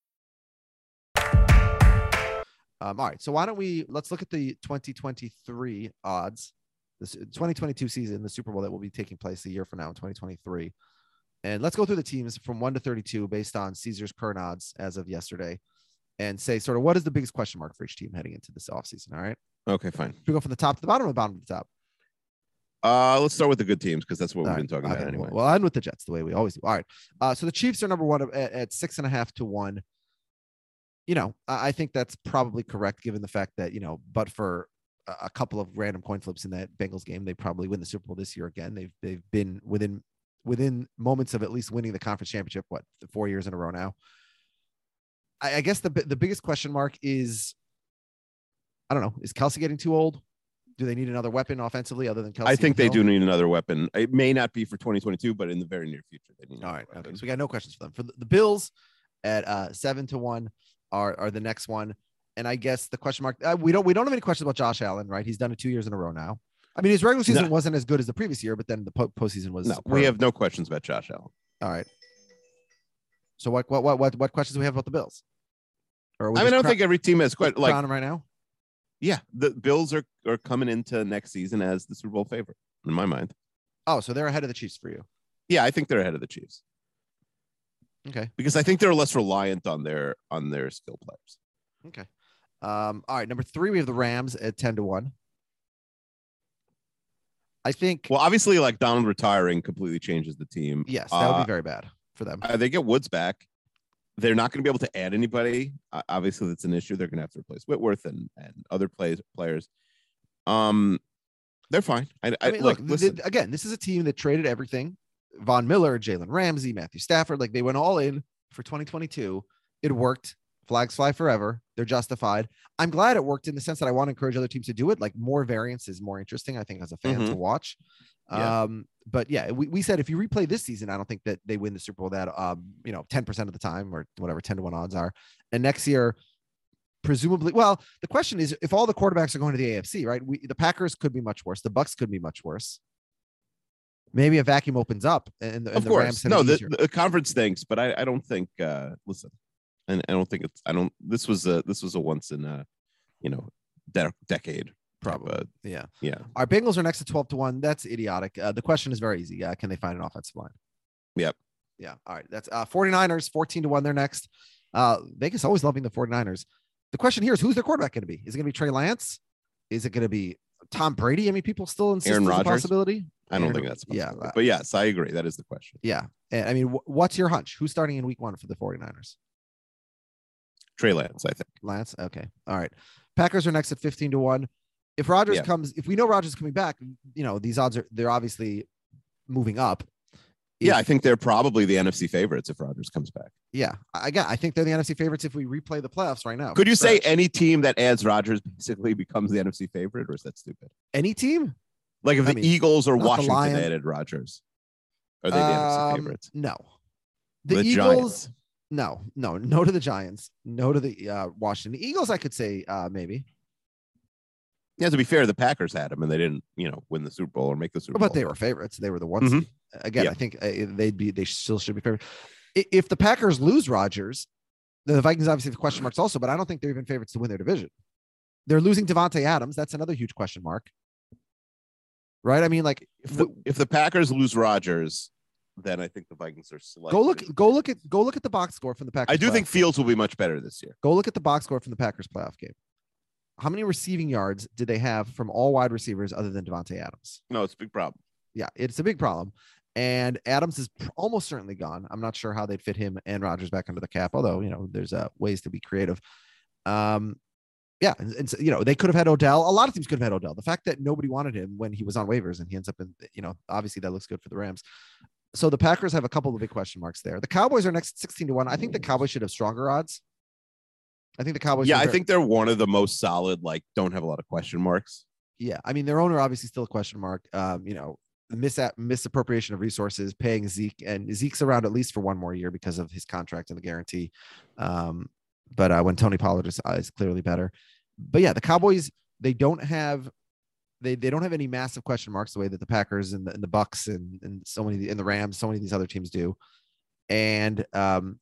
S2: Um, all right, so why don't we let's look at the 2023 odds, this 2022 season, the Super Bowl that will be taking place a year from now in 2023, and let's go through the teams from one to 32 based on Caesar's current odds as of yesterday, and say sort of what is the biggest question mark for each team heading into this offseason. All right,
S3: Okay, fine.
S2: Should we go from the top to the bottom or the bottom to the top?
S3: Uh, let's start with the good teams because that's what
S2: All
S3: we've been talking
S2: okay,
S3: about anyway.
S2: Well, I'll end with the Jets the way we always do. All right. Uh, so the Chiefs are number one at, at six and a half to one. You know, I think that's probably correct given the fact that, you know, but for a- couple of random coin flips in that Bengals game, they probably win the Super Bowl this year again. They've they've been within within moments of at least winning the conference championship, what, four years in a row now. I, I guess the the biggest question mark is I don't know, is Kelce getting too old? Do they need another weapon offensively other than Kelce?
S3: I think they do need another weapon. It may not be for 2022, but in the very near future, they need.
S2: All
S3: another.
S2: Okay. So we got no questions for them. For the, the Bills at uh, seven to one are, are the next one. And I guess the question mark, uh, we don't, we don't have any questions about Josh Allen, right? He's done it two years in a row now. I mean, his regular season
S3: No.
S2: wasn't as good as the previous year, but then the po- postseason was.
S3: No, we have no questions about Josh Allen.
S2: All right. So what, what, what, what, what questions do we have about the Bills? Or
S3: I mean, I don't
S2: cra-
S3: think every team has quite like.
S2: right now.
S3: Yeah, the Bills are are coming into next season as the Super Bowl favorite in my mind.
S2: Oh, so they're ahead of the Chiefs for you.
S3: Yeah, I think they're ahead of the Chiefs
S2: Okay.
S3: because I think they're less reliant on their on their skill players.
S2: Okay. Um, all right. Number three, we have the Rams at 10 to 1. I think,
S3: Well, obviously, like Donald retiring completely changes the team.
S2: yes, that would
S3: Uh,
S2: be very bad for them.
S3: uh, they get Woods back. They're not going to be able to add anybody. Uh, obviously, that's an issue. They're going to have to replace Whitworth and, and other plays, players. Um, they're fine. I, I,
S2: I mean,
S3: look,
S2: look, th- again, this is a team that traded everything. Von Miller, Jalen Ramsey, Matthew Stafford, like they went all in for 2022. It worked. Flags fly forever. They're justified. I'm glad it worked in the sense that I want to encourage other teams to do it. Like more variance is more interesting, I think, as a fan to
S3: Mhm.
S2: watch.
S3: Yeah.
S2: Um, but yeah, we, we said if you replay this season, I don't think that they win the Super Bowl that um, you know, 10% of the time or whatever 10 to 1 odds are. And next year, presumably, well, the question is if all the quarterbacks are going to the AFC, right? We the Packers could be much worse, the Bucks could be much worse. Maybe a vacuum opens up and, the- and
S3: of
S2: the
S3: course,
S2: Rams
S3: no, the, the conference stinks, but I, I don't think. Uh, listen, and I don't think it's. I don't. This was a this was a once in a, you know, de- decade.
S2: Probably.
S3: of-
S2: yeah.
S3: yeah.
S2: Our Bengals are next to 12 to 1. That's idiotic. Uh, the question is very easy. Uh, can they find an offensive line?
S3: Yep.
S2: Yeah. All right. That's uh 49ers 14 to 1. They're next. Uh Vegas always loving the 49ers. The question here is who's their quarterback going to be? Is it going to be Trey Lance? Is it going to be Tom Brady? I mean, people still insist
S3: Aaron Rodgers?
S2: possibility.
S3: I don't
S2: Aaron-
S3: think that's
S2: yeah, uh,
S3: but yes, I agree. That is the question.
S2: yeah. And, I mean, wh- what's your hunch? Who's starting in week one for the 49ers?
S3: Trey Lance, I think.
S2: Lance. Okay. All right. Packers are next at 15 to 1. If Rodgers
S3: Yeah.
S2: comes, if we know Rodgers is coming back, you know, these odds are they're obviously moving up.
S3: Yeah, I think they're probably the NFC favorites if Rodgers comes back.
S2: Yeah, I again, I think they're the NFC favorites if we replay the playoffs right now.
S3: Could you say any team that adds Rodgers basically becomes the NFC favorite, or is that stupid?
S2: any team?
S3: Like if
S2: I
S3: the
S2: mean,
S3: Eagles or Washington added Rodgers, are they the NFC
S2: Um,
S3: favorites?
S2: No, the,
S3: The
S2: Eagles.
S3: Giants.
S2: No, no, no to the Giants. No to the uh, Washington the Eagles. I could say uh, maybe,
S3: Yeah, to be fair, the Packers had them and they didn't, you know, win the Super Bowl or make the Super Bowl.
S2: but they were favorites. They were the ones.
S3: Mhm.
S2: Again,
S3: Yeah.
S2: I think uh, they'd be. They still should be favored. If the Packers lose Rodgers, the Vikings obviously have question marks also, but I don't think they're even favorites to win their division. They're losing Davante Adams. That's another huge question mark. Right? I mean, like,
S3: If the, if the Packers lose Rodgers, then I think the Vikings are slightly.
S2: go look, go look at, go look at the box score from the Packers.
S3: I do think
S2: playoff game.
S3: Fields will be much better this year.
S2: Go look at the box score from the Packers playoff game. How many receiving yards did they have from all wide receivers other than Davante Adams?
S3: No, it's a big problem.
S2: Yeah, it's a big problem. And Adams is pr- almost certainly gone. I'm not sure how they'd fit him and Rodgers back under the cap, although, you know, there's uh, ways to be creative. Um, yeah, and, and so, you know, they could have had Odell. A lot of teams could have had Odell. The fact that nobody wanted him when he was on waivers and he ends up in, you know, obviously that looks good for the Rams. So the Packers have a couple of big question marks there. The Cowboys are next 16 to 1. I think the Cowboys should have stronger odds. I think the Cowboys.
S3: yeah, I think they're one of the most solid, like, don't have a lot of question marks.
S2: Yeah, I mean their owner obviously still a question mark. Um, you know, mis misappropriation of resources, paying Zeke, and Zeke's around at least for one more year because of his contract and the guarantee. Um, but uh, when Tony Pollard is, uh, is clearly better, but yeah, the Cowboys they don't have they they don't have any massive question marks the way that the Packers and the, and the Bucks and and so many and the Rams, so many of these other teams do, and um,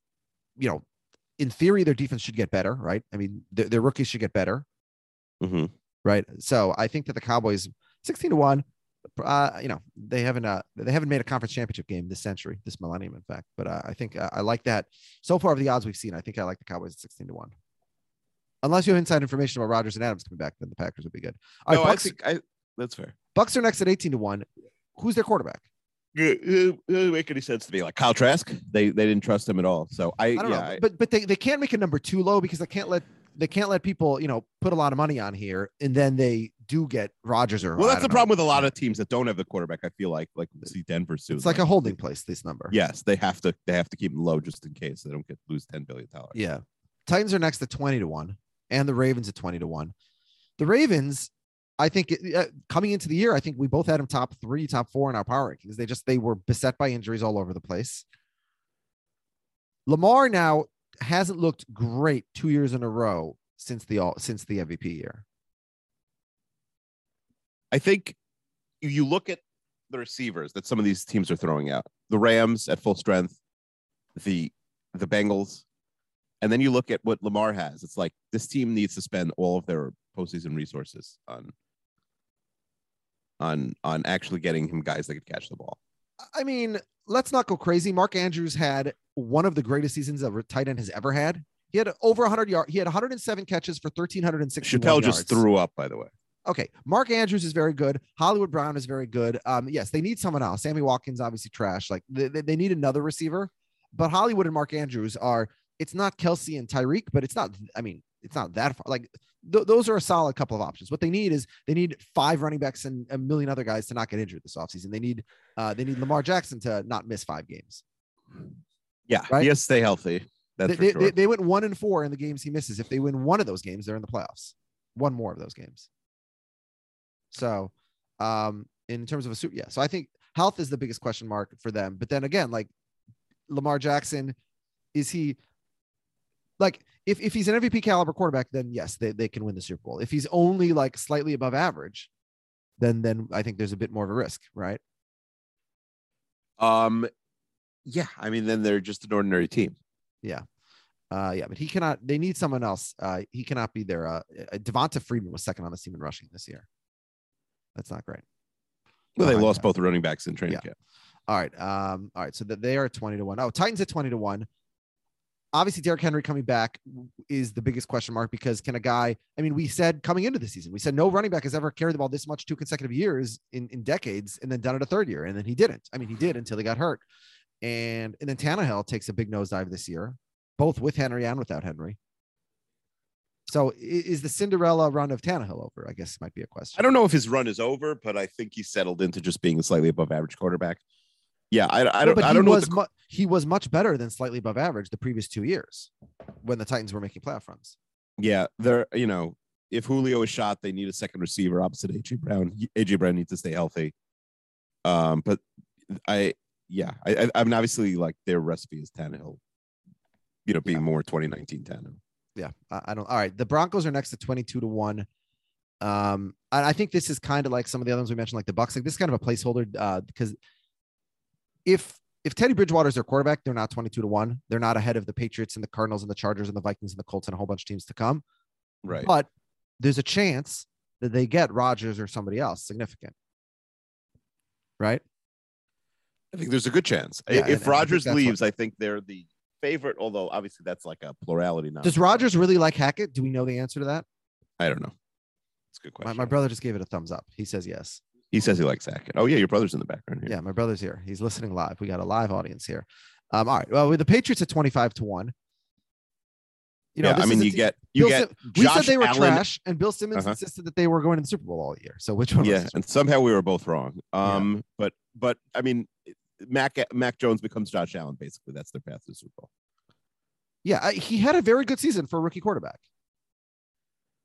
S2: you know, in theory their defense should get better, right? I mean, their, their rookies should get better
S3: hmm
S2: right? So I think that the Cowboys, sixteen to one, uh, you know, they haven't uh, they haven't made a conference championship game this century, this millennium, in fact. But uh, I think uh, I like that. So far of the odds we've seen, I think I like the Cowboys at sixteen to one. Unless you have inside information about Rodgers and Adams coming back, then the Packers would be good. All right,
S3: no, I
S2: Bucks,
S3: think I, that's fair.
S2: Bucks are next at eighteen to one. Who's their quarterback?
S3: It doesn't make any sense to me. Like Kyle Trask, they they didn't trust him at all. So I,
S2: I don't
S3: yeah,
S2: know, but but they, they can't make a number too low because they can't let they can't let people you know put a lot of money on here and then they do get Rodgers or
S3: well, that's the
S2: know.
S3: problem with a lot of teams that don't have the quarterback. I feel like like see Denver soon.
S2: It's like a holding place. This number.
S3: yes, they have to they have to keep them low just in case they don't get lose ten billion dollars.
S2: Yeah. Titans are next to 20 to 1 and the Ravens at 20 to 1. The Ravens, I think uh, coming into the year, I think we both had them top 3, top 4 in our power rankings. They just they were beset by injuries all over the place. Lamar now hasn't looked great 2 years in a row since the all since the MVP year.
S3: I think you look at the receivers that some of these teams are throwing out. The Rams at full strength, the the Bengals, and then you look at what Lamar has. It's like this team needs to spend all of their postseason resources on on on actually getting him guys that could catch the ball.
S2: I mean, let's not go crazy. Mark Andrews had one of the greatest seasons a tight end has ever had. He had over 100 yards. He had 107 catches for 1,360
S3: Chappelle
S2: yards.
S3: just threw up, by the way.
S2: Okay, Mark Andrews is very good. Hollywood Brown is very good. Um, yes, they need someone else. Sammy Watkins obviously trash. Like they, they, they need another receiver. But Hollywood and Mark Andrews are. It's not Kelce and Tyreek, but it's not. I mean, it's not that far. Like th- those are a solid couple of options. What they need is they need five running backs and a million other guys to not get injured this offseason. They need uh, they need Lamar Jackson to not miss five games.
S3: Yeah,
S2: Right?
S3: he has to stay healthy. That's
S2: they,
S3: sure.
S2: they, they went one and four in the games he misses. If they win one of those games, they're in the playoffs. One more of those games. So, um, in terms of a suit, yeah. So I think health is the biggest question mark for them. But then again, like Lamar Jackson, is he like if, if he's an MVP caliber quarterback, then yes, they, they can win the Super Bowl. If he's only like slightly above average, then then I think there's a bit more of a risk, right?
S3: um, yeah, I mean, then they're just an ordinary team.
S2: Yeah. Uh, yeah, but he cannot. They need someone else. Uh, he cannot be there. Uh, uh, Devonta Freeman was second on the team in rushing this year. That's not great.
S3: Well, they lost both running backs in training
S2: Yeah.
S3: camp.
S2: All right. Um, all right. So that they are 20 to 1. Oh, Titans at 20 to 1. Obviously, Derrick Henry coming back is the biggest question mark because can a guy, I mean, we said coming into the season, we said no running back has ever carried the ball this much two consecutive years in, in decades and then done it a third year. And then he didn't. I mean, he did until he got hurt. And and then Tannehill takes a big nosedive this year, both with Henry and without Henry. So is the Cinderella run of Tannehill over? I guess might be a question.
S3: I don't know if his run is over, but I think he's settled into just being a slightly above average quarterback. Yeah, I, I don't,
S2: but
S3: I
S2: he
S3: don't know.
S2: was
S3: the-
S2: mu- he was much better than slightly above average the previous two years when the Titans were making playoff runs.
S3: yeah, they're you know, if Julio is shot, they need a second receiver opposite AJ Brown. AJ Brown needs to stay healthy. Um, but I, yeah, I, I, I mean, obviously, like their recipe is Tannehill. You know, being more 2019 Tannehill.
S2: Yeah, I, I don't. All right, the Broncos are next to twenty-two to one. Um, and I think this is kind of like some of the other ones we mentioned, like the Bucks. Like this is kind of a placeholder uh, because if if Teddy Bridgewater is their quarterback, they're not twenty-two to one. They're not ahead of the Patriots and the Cardinals and the Chargers and the Vikings and the Colts and a whole bunch of teams to come.
S3: Right.
S2: But there's a chance that they get Rodgers or somebody else significant. Right.
S3: I think there's a good chance.
S2: Yeah, and- and I
S3: if
S2: what-
S3: leaves, I think they're the favorite. Although obviously that's like a plurality now.
S2: Does Rodgers really like Hackett? Do we know the answer to that?
S3: I don't know. It's a good
S2: My,
S3: question.
S2: my brother just gave it a thumbs up. He says yes.
S3: He says he likes Hackett. Oh yeah, your brother's in the background here.
S2: Yeah, my brother's here. He's listening live. We got a live audience here. Um, all right. Well, with the Patriots at 25 to 1. You know,
S3: yeah, I mean, you get you
S2: Bill
S3: get.
S2: Sim- we said they were
S3: Allen-
S2: trash, and Bill Simmons
S3: Uh-huh.
S2: insisted that they were going to the Super Bowl all year. So which one?
S3: Yeah, and somehow we were both wrong. Um, but but I mean, Mac Mac Jones becomes Josh Allen. Basically, that's their path to the Super Bowl.
S2: yeah, I- he had a very good season for a rookie quarterback,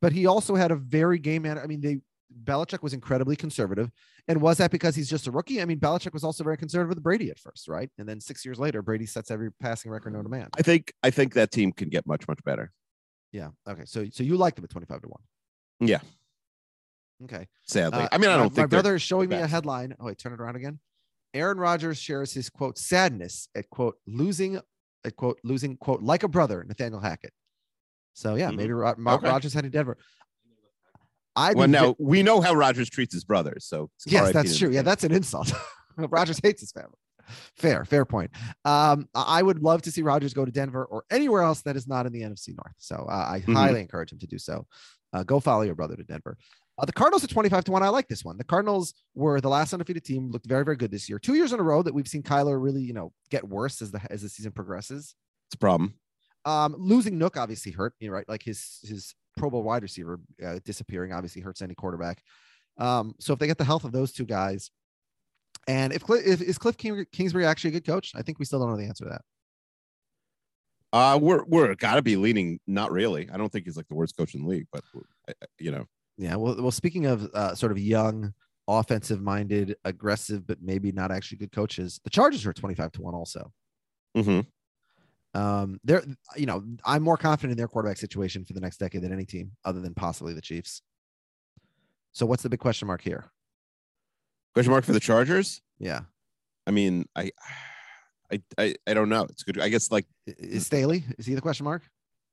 S2: but he also had a very game man. I mean, they Belichick was incredibly conservative, and was that because he's just a rookie? I mean, Belichick was also very conservative with Brady at first, right? And then six years later, Brady sets every passing record known to man.
S3: I think I think that team can get much much better.
S2: Yeah. Okay. So so you like them at 25 to one.
S3: Yeah,
S2: Okay.
S3: sadly.
S2: Uh,
S3: I mean, I
S2: my-
S3: don't
S2: My
S3: think they're-
S2: brother is showing me a headline. Oh, wait, turn it around again. Aaron Rodgers shares his quote sadness at quote losing at quote losing quote like a brother Nathaniel Hackett. So yeah,
S3: Mhm.
S2: maybe Ro- Mo-
S3: Okay.
S2: Rodgers heading to Denver. I
S3: Well, now we know how Rodgers treats his brothers, so
S2: yes, that's true. Yeah, that's an insult. *laughs* Rodgers hates his family. Fair, fair point. Um, I would love to see Rodgers go to Denver or anywhere else that is not in the NFC North. So uh, I
S3: Mhm.
S2: highly encourage him to do so. Uh, go follow your brother to Denver. Uh, the Cardinals at 25 to 1. I like this one. The Cardinals were the last undefeated team, looked very, very good this year. Two years in a row that we've seen Kyler really, you know, get worse as the as the season progresses.
S3: it's a problem.
S2: Um, losing Nuk obviously hurt, you know, right? Like his his Pro Bowl wide receiver uh, disappearing obviously hurts any quarterback. Um, so if they get the health of those two guys, and if, if is Kliff King, Kingsbury actually a good coach? I think we still don't know the answer to that.
S3: Uh, we're we're got to be leaning. Not really. I don't think he's like the worst coach in the league, but you know,
S2: Yeah. Well, well, speaking of uh, sort of young, offensive minded, aggressive, but maybe not actually good coaches, the Chargers are 25 to 1 also.
S3: mhm.
S2: Um, they're, you know, I'm more confident in their quarterback situation for the next decade than any team other than possibly the Chiefs. So what's the big question mark here?
S3: question mark for the Chargers.
S2: Yeah.
S3: I mean, I, I, I, I don't know. It's good. I guess like
S2: Is Staley? Is he the question mark?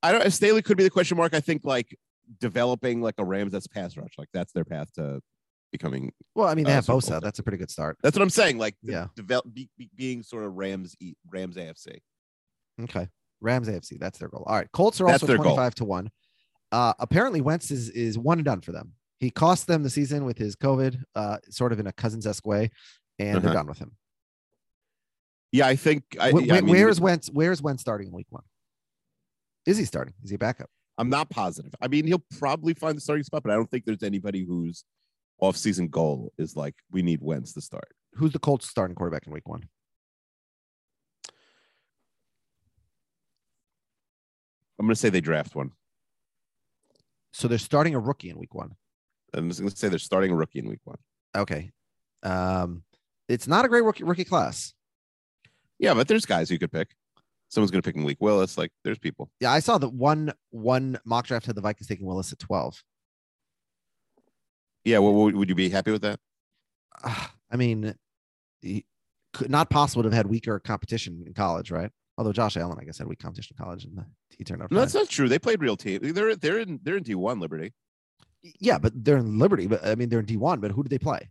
S3: I don't. Staley could be the question mark. I think like developing like a Rams that's pass rush. Like that's their path to becoming.
S2: Well, I mean, they
S3: Uh,
S2: have Bosa. That's a pretty good start.
S3: That's what I'm saying. Like
S2: Yeah.
S3: develop be, be- being sort of Rams E- Rams AFC.
S2: Okay. Rams AFC. That's their goal. All right. Colts are
S3: That's
S2: also
S3: their goal.
S2: 25 to 1. Uh, apparently, Wentz is, is one and done for them. He cost them the season with his COVID, uh, sort of in a Cousins esque way, and they're
S3: Uh-huh.
S2: done with him.
S3: Yeah, I think. I,
S2: Wh-
S3: yeah, I mean,
S2: where's Wentz? Where's Wentz starting in week one? Is he starting? Is he a backup?
S3: I'm not positive. I mean, he'll probably find the starting spot, but I don't think there's anybody whose off-season goal is like we need Wentz to start.
S2: Who's the Colts starting quarterback in week one?
S3: I'm going to say they draft one.
S2: So they're starting a rookie in week one.
S3: I'm just going to say they're starting a rookie in week one.
S2: Okay. Um, it's not a great rookie rookie class.
S3: Yeah, but there's guys you could pick. Someone's going to pick Malik Willis. Like, there's people.
S2: Yeah, I saw that one one mock draft had the Vikings taking Willis at 12.
S3: Yeah, well, would you be happy with that?
S2: Ah, *sighs* I mean, not possible to have had weaker competition in college, right? Although Josh Allen, I guess, had weak competition in college, and he turned out.
S3: No,
S2: fine.
S3: that's not true. They played real team. They're they're in they're in D1 Liberty.
S2: yeah, but they're in Liberty. But I mean, they're in D one. But who did they play?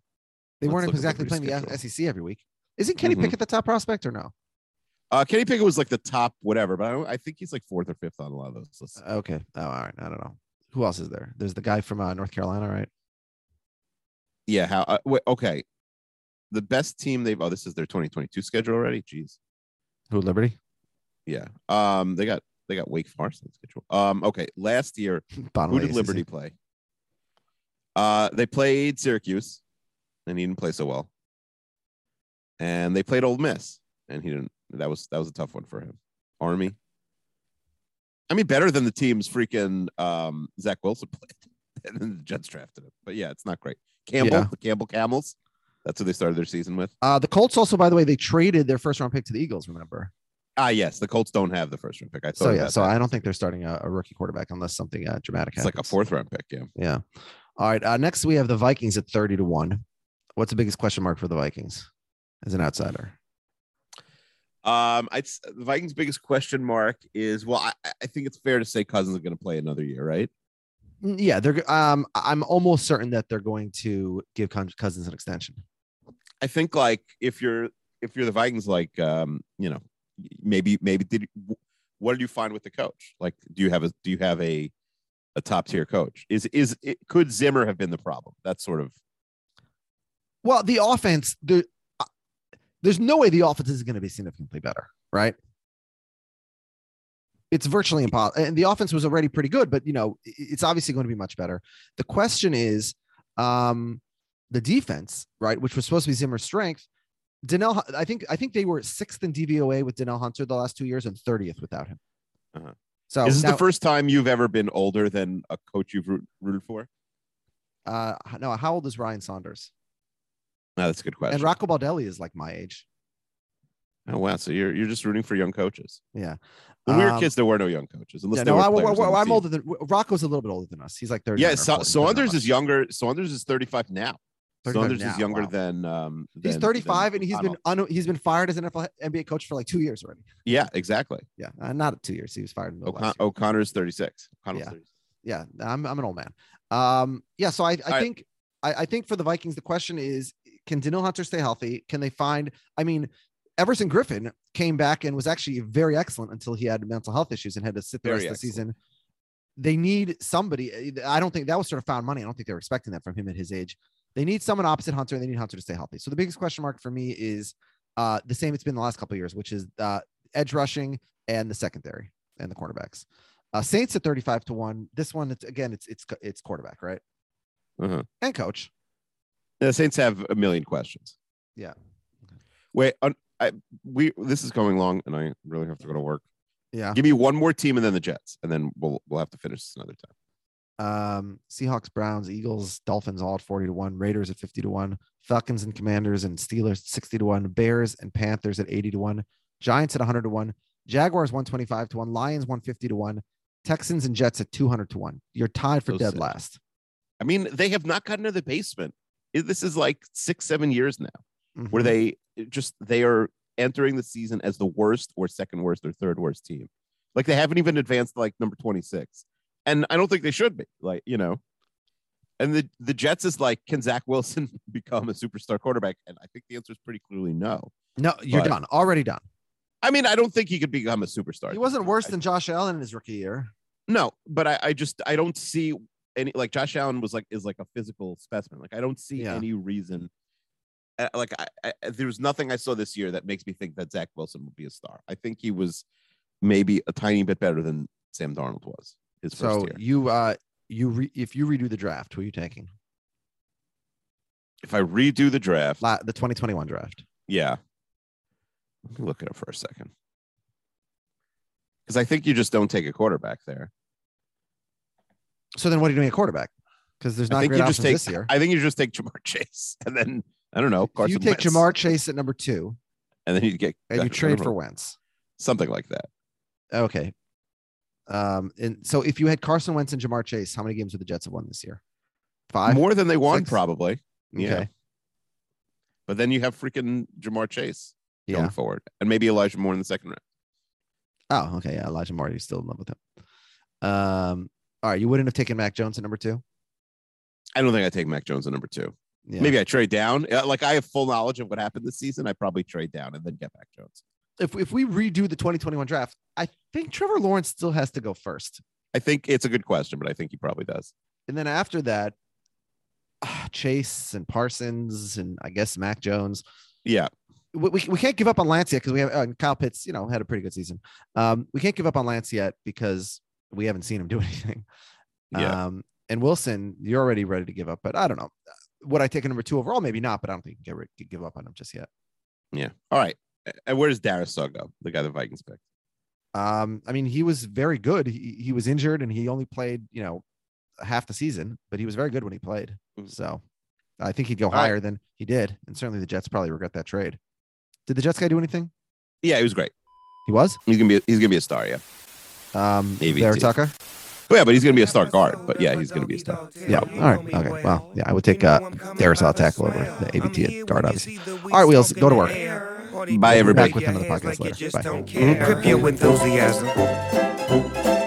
S2: They
S3: Let's
S2: weren't exactly playing the. SEC every week. Isn't Kenny
S3: Mhm.
S2: Pickett the top prospect or no?
S3: Uh, Kenny Pickett was like the top whatever, but I, I think he's like fourth or fifth on a lot of those lists.
S2: Okay. Oh, all right. I don't know. Who else is there? There's the guy from uh, North Carolina, right?
S3: Yeah. How? Uh, wait, okay. The best team they've. Oh, this is their 2022 schedule already. Jeez.
S2: Who Liberty?
S3: Yeah. Um. They got they got Wake Forest on schedule. Um. Okay. Last year, *laughs*
S2: Bottom
S3: who did Liberty play? Uh, they played Syracuse, and he didn't play so well. And they played Ole Miss, and he didn't. That was that was a tough one for him. Army. I mean, better than the teams freaking um, Zach Wilson *laughs* played, and then the Jets drafted him. But yeah, it's not great. Campbell,
S2: Yeah.
S3: the Campbell Camels. That's who they started their season with.
S2: Uh, the Colts also, by the way, they traded their first round pick to the Eagles. Remember?
S3: Ah, yes, the Colts don't have the first round pick. I thought
S2: So yeah. So
S3: that.
S2: I don't think they're starting a, a rookie quarterback unless something uh, dramatic
S3: it's
S2: happens.
S3: like a fourth round pick. Yeah.
S2: Yeah. All right. Uh, next, we have the Vikings at 30 to 1. What's the biggest question mark for the Vikings as an outsider?
S3: Um, I'd, the Vikings' biggest question mark is well, I, I think it's fair to say Cousins is going to play another year, right?
S2: Mm, Yeah, they're. Um, I'm almost certain that they're going to give Cousins an extension.
S3: I think like if you're if you're the Vikings, like um, you know, maybe maybe did what did you find with the coach? Like, do you have a do you have a a top tier coach? Is is it could Zimmer have been the problem? That's sort of
S2: Well, the offense, the, uh, there's no way the offense is going to be significantly better, right? It's virtually impossible. And the offense was already pretty good, but you know, it's obviously going to be much better. The question is, um, the defense, right, which was supposed to be Zimmer's strength. Danielle, Hu- I think, I think they were sixth in DVOA with Danielle Hunter the last two years and 30th without him.
S3: Uh-huh.
S2: So
S3: is this
S2: now-
S3: the first time you've ever been older than a coach you've root, rooted for?
S2: Uh, no, how old is Ryan Saunders?
S3: No, that's a good question.
S2: And Rocco Baldelli is like my age.
S3: oh wow, so you're you're just rooting for young coaches.
S2: Yeah.
S3: When we were
S2: Um,
S3: kids, there were no young coaches. Unless
S2: Yeah, no, I,
S3: players on the
S2: am older than Rocco's a little bit older than us. He's like 30.
S3: Yeah, so, Saunders is younger. Saunders is 35 now.
S2: 35
S3: Saunders
S2: now,
S3: is younger
S2: wow.
S3: than um
S2: He's 35
S3: than
S2: and he's been un, he's been fired as an NFL NBA coach for like two years already.
S3: yeah, exactly.
S2: Yeah, uh, not two years. He was fired in the middle last
S3: O'Con- O'Connor's 36. O'Connell's
S2: Yeah.
S3: 36.
S2: Yeah, I'm I'm an old man. Um, yeah, so I, I
S3: right.
S2: think I, I think for the Vikings, the question is, can Danielle Hunter stay healthy? Can they find? I mean, Everson Griffen came back and was actually very excellent until he had mental health issues and had to sit the
S3: Very
S2: rest of the season. They need somebody. I don't think that was sort of found money. I don't think they were expecting that from him at his age. They need someone opposite Hunter, and they need Hunter to stay healthy. So the biggest question mark for me is uh, the same it's been the last couple of years, which is uh, edge rushing and the secondary and the cornerbacks. Uh, Saints at 35 to 1. This one, it's again, it's it's it's quarterback, right?
S3: Uh-huh.
S2: And coach.
S3: The Saints have a million questions.
S2: Yeah.
S3: Wait, I, we this is going long, and I really have to go to work.
S2: Yeah.
S3: Give me one more team, and then the Jets, and then we'll we'll have to finish this another time.
S2: Um, Seahawks, Browns, Eagles, Dolphins all at 40 to 1, Raiders at 50 to 1, Falcons and Commanders and Steelers 60 to 1, Bears and Panthers at 80 to 1, Giants at 100 to 1, Jaguars 125 to 1, Lions 150 to 1, Texans and Jets at 200 to 1. You're tied for
S3: So
S2: dead last.
S3: I mean, they have not gotten to the basement. This is like six, seven years now, where
S2: Mhm.
S3: they just they are entering the season as the worst or second worst or third worst team. Like they haven't even advanced like number 26. And I don't think they should be. Like you know, and the the Jets is like, can Zach Wilson *laughs* become a superstar quarterback? And I think the answer is pretty clearly no.
S2: No, you're
S3: But-
S2: done. Already done.
S3: I mean, I don't think he could become a superstar.
S2: He wasn't worse than Josh Allen in his rookie year.
S3: No, but I, I just I don't see any like Josh Allen was like is like a physical specimen. Like I don't see
S2: Yeah.
S3: any reason. uh, Like I, I, there's nothing I saw this year that makes me think that Zach Wilson would be a star. I think he was maybe a tiny bit better than Sam Darnold was his
S2: So you uh you re- if you redo the draft, who are you taking?
S3: If I redo the draft,
S2: La- the 2021 draft.
S3: yeah. Let me look at it for a second. Because I think you just don't take a quarterback there.
S2: So then what are you doing at quarterback? Because there's not I
S3: think
S2: great
S3: you just take.
S2: this year.
S3: I think you just take Ja'Marr *laughs* Chase, and then I don't know. Carson
S2: you take
S3: Wentz,
S2: Ja'Marr Chase at number two
S3: and then you get
S2: and you trade for Wentz.
S3: something like that.
S2: Okay. Um, and so if you had Carson Wentz and Ja'Marr Chase, how many games would the Jets have won this year? Five.
S3: More than they won,
S2: Six?
S3: probably. Yeah.
S2: Okay.
S3: But then you have freaking Ja'Marr Chase going
S2: Yeah.
S3: forward, and maybe Elijah Moore in the second round.
S2: Oh, okay. Yeah, Elijah Moore. You're still in love with him. Um. All right. You wouldn't have taken Mac Jones at number two.
S3: I don't think I take Mac Jones at number two.
S2: Yeah.
S3: Maybe I trade down. Like I have full knowledge of what happened this season. I probably trade down and then get Mac Jones.
S2: If if we redo the 2021 draft, I think Trevor Lawrence still has to go first,
S3: I think it's a good question, but I think he probably does.
S2: and then after that, ah, Chase and Parsons and I guess Mac Jones.
S3: Yeah.
S2: we, we, we can't give up on Lance yet because we have uh, Kyle Pitts, you know, had a pretty good season. Um, we can't give up on Lance yet because we haven't seen him do *laughs* anything.
S3: Yeah.
S2: Um, and Wilson, you're already ready to give up, but I don't know. Would I take a number two overall? Maybe not, but I don't think you can get give up on him just yet.
S3: Yeah. All right. And where does Darrisaw go? The guy the Vikings picked.
S2: Um, I mean, he was very good. He, he was injured and he only played, you know, half the season, but he was very good when he played.
S3: Mhm.
S2: So I think he'd go
S3: All right.
S2: higher than he did. And certainly the Jets probably regret that trade. Did the Jets guy do anything?
S3: Yeah, he was great.
S2: He was.
S3: He's gonna be he's gonna be a star. Yeah.
S2: Um,
S3: AVT.
S2: Tucker.
S3: Oh, yeah, but he's gonna be a star guard. But yeah, he's gonna be a star.
S2: Yeah. All right. Okay. Well, yeah, I would take uh, Darrisaw tackle over the AVT at guard, obviously. All right, Wheels, go to work.
S3: Bye, everybody.
S2: Back with another podcast later. Bye.
S1: Crip your enthusiasm.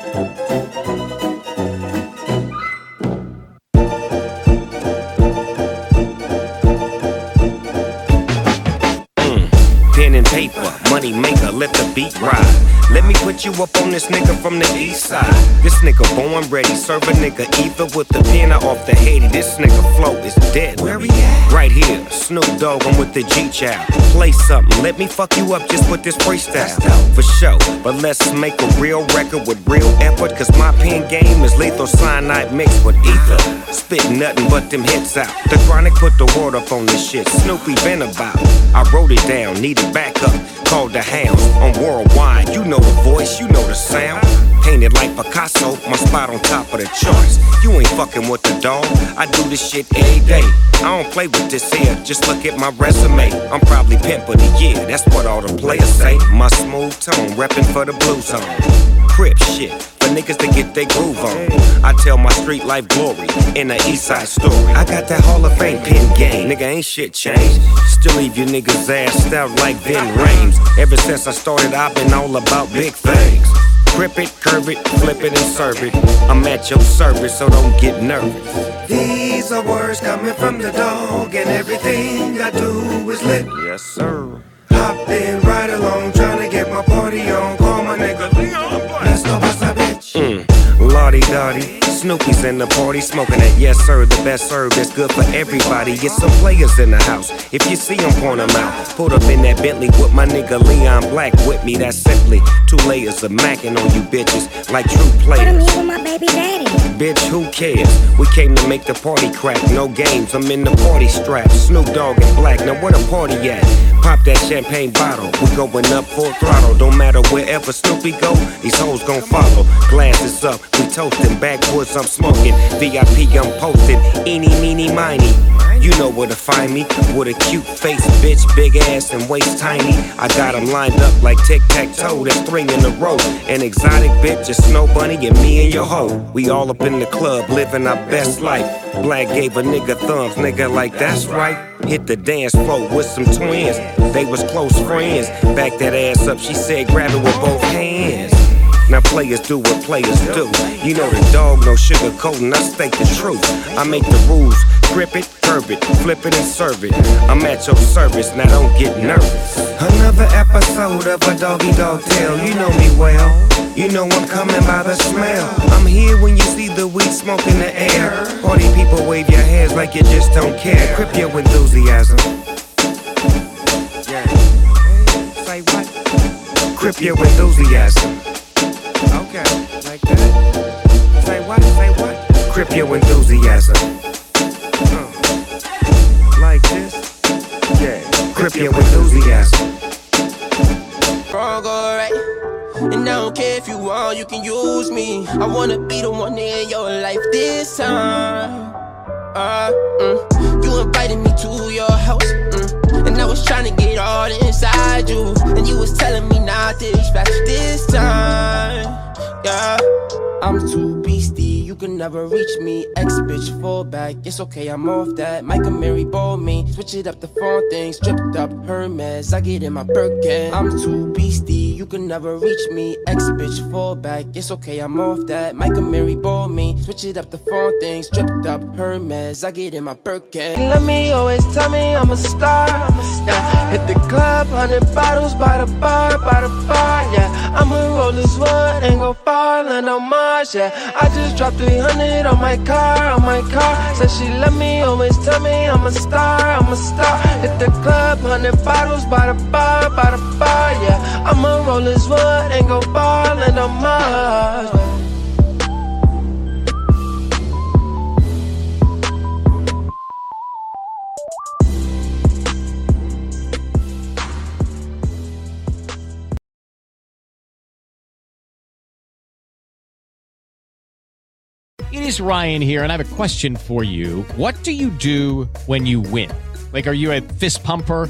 S1: Money maker, let the beat ride. Let me put you up on this nigga from the east side. This nigga born ready, serve a nigga either with the pen or off the heady. This nigga flow is dead. Where we at? Right here, Snoop Dogg, I'm with the G Child. Play something, let me fuck you up just with this freestyle. For sure, but let's make a real record with real effort. Cause my pen game is lethal cyanide mixed with ether. Spit nothing but them hits out. The chronic put the word up on this shit. Snoopy been about. I wrote it down, needed backup. Called the hounds on worldwide. You know the voice, you know the sound. Painted like Picasso, my spot on top of the charts. You ain't fucking with the dog. I do this shit every day. I don't play with this here, just look at my resume. I'm probably pimp of the year, that's what all the players say. My smooth tone, reppin' for the blue zone. Crip shit, for niggas to get their groove on. I tell my street life glory in the east side story. I got that Hall of Fame pin game, nigga ain't shit changed. Still leave your niggas ass out like Ving Rhames. Ever since I started, I've been all about big things. Grip it, curve it, flip it, and serve it. I'm at your service, so don't get nervous. These are words coming from the dog, and everything I do is lit. Yes, sir. Hop in right along, trying to get my party on. Call my nigga Leon. Let's go bust a bitch. Mm. Lodi Dodi. Snoopy's in the party, smoking it. yes sir, the best serve that's good for everybody. Get some players in the house. If you see them, point them out. Put up in that Bentley with my nigga Leon Black with me. That's simply two layers of macking on you bitches like true players. Put my baby daddy. Bitch, who cares? We came to make the party crack. No games, I'm in the party strap. Snoop Dogg and Black, now where the party at? Pop that champagne bottle. We going up full throttle. Don't matter wherever Snoopy go, these hoes gon' follow. Glasses up, we toasting. Backwoods, I'm smoking. VIP, I'm posting. Eeny, meeny, miny. You know where to find me. With a cute face, bitch, big ass and waist tiny. I got 'em lined up like tic tac toe. That's three in a row. An exotic bitch, a snow bunny, and me and your hoe. We all up in the club, living our best life. Black gave a nigga thumbs, nigga, like that's right. Hit the dance floor with some twins. They was close friends. Back that ass up, she said, grab it with both hands. Now players do what players do. You know the dog, no sugar coating. I state the truth. I make the rules. Grip it, curb it, flip it and serve it. I'm at your service, now don't get nervous. Another episode of a doggy dog tale. You know me well. You know I'm coming by the smell. I'm here when you see the weed smoke in the air. Party people wave your hands like you just don't care. Crip your enthusiasm. Yeah. Say what? Crip your enthusiasm. Like that. Say what? Say what? Crip your enthusiasm. Uh, Like this. Yeah. Crip your enthusiasm.
S5: wrong or right. And I don't care if you want, you can use me. I wanna be the one in your life this time. Uh, mm. You invited me to your house, mm. and I was trying to get all inside you. And you was telling me not to expect this time. Yeah, I'm too beastie. You can never reach me. Ex bitch, fall back. It's okay, I'm off that. Mike and Mary ball me. Switch it up the phone things. Stripped up Hermes. I get in my Birkin. I'm too beastie. You can never reach me. Ex bitch, fall back. It's okay, I'm off that. And Mary ball me. Switch it up the phone things. Stripped up Hermes. I get in my Birkin. Let me always tell me I'm a star. I'm a star. Yeah. Hit the club, hundred bottles by the bar, by the bar. Yeah, I'ma roll this one and go far, land on Mars. Yeah, I just dropped 300 on my car, on my car. Said she love me, always tell me I'm a star, I'm a star. Hit the club, hundred bottles by the bar, by the bar. Yeah, I'ma roll this one and go land on Mars.
S6: It is Ryan here, and I have a question for you. What do you do when you win? Like, are you a fist pumper?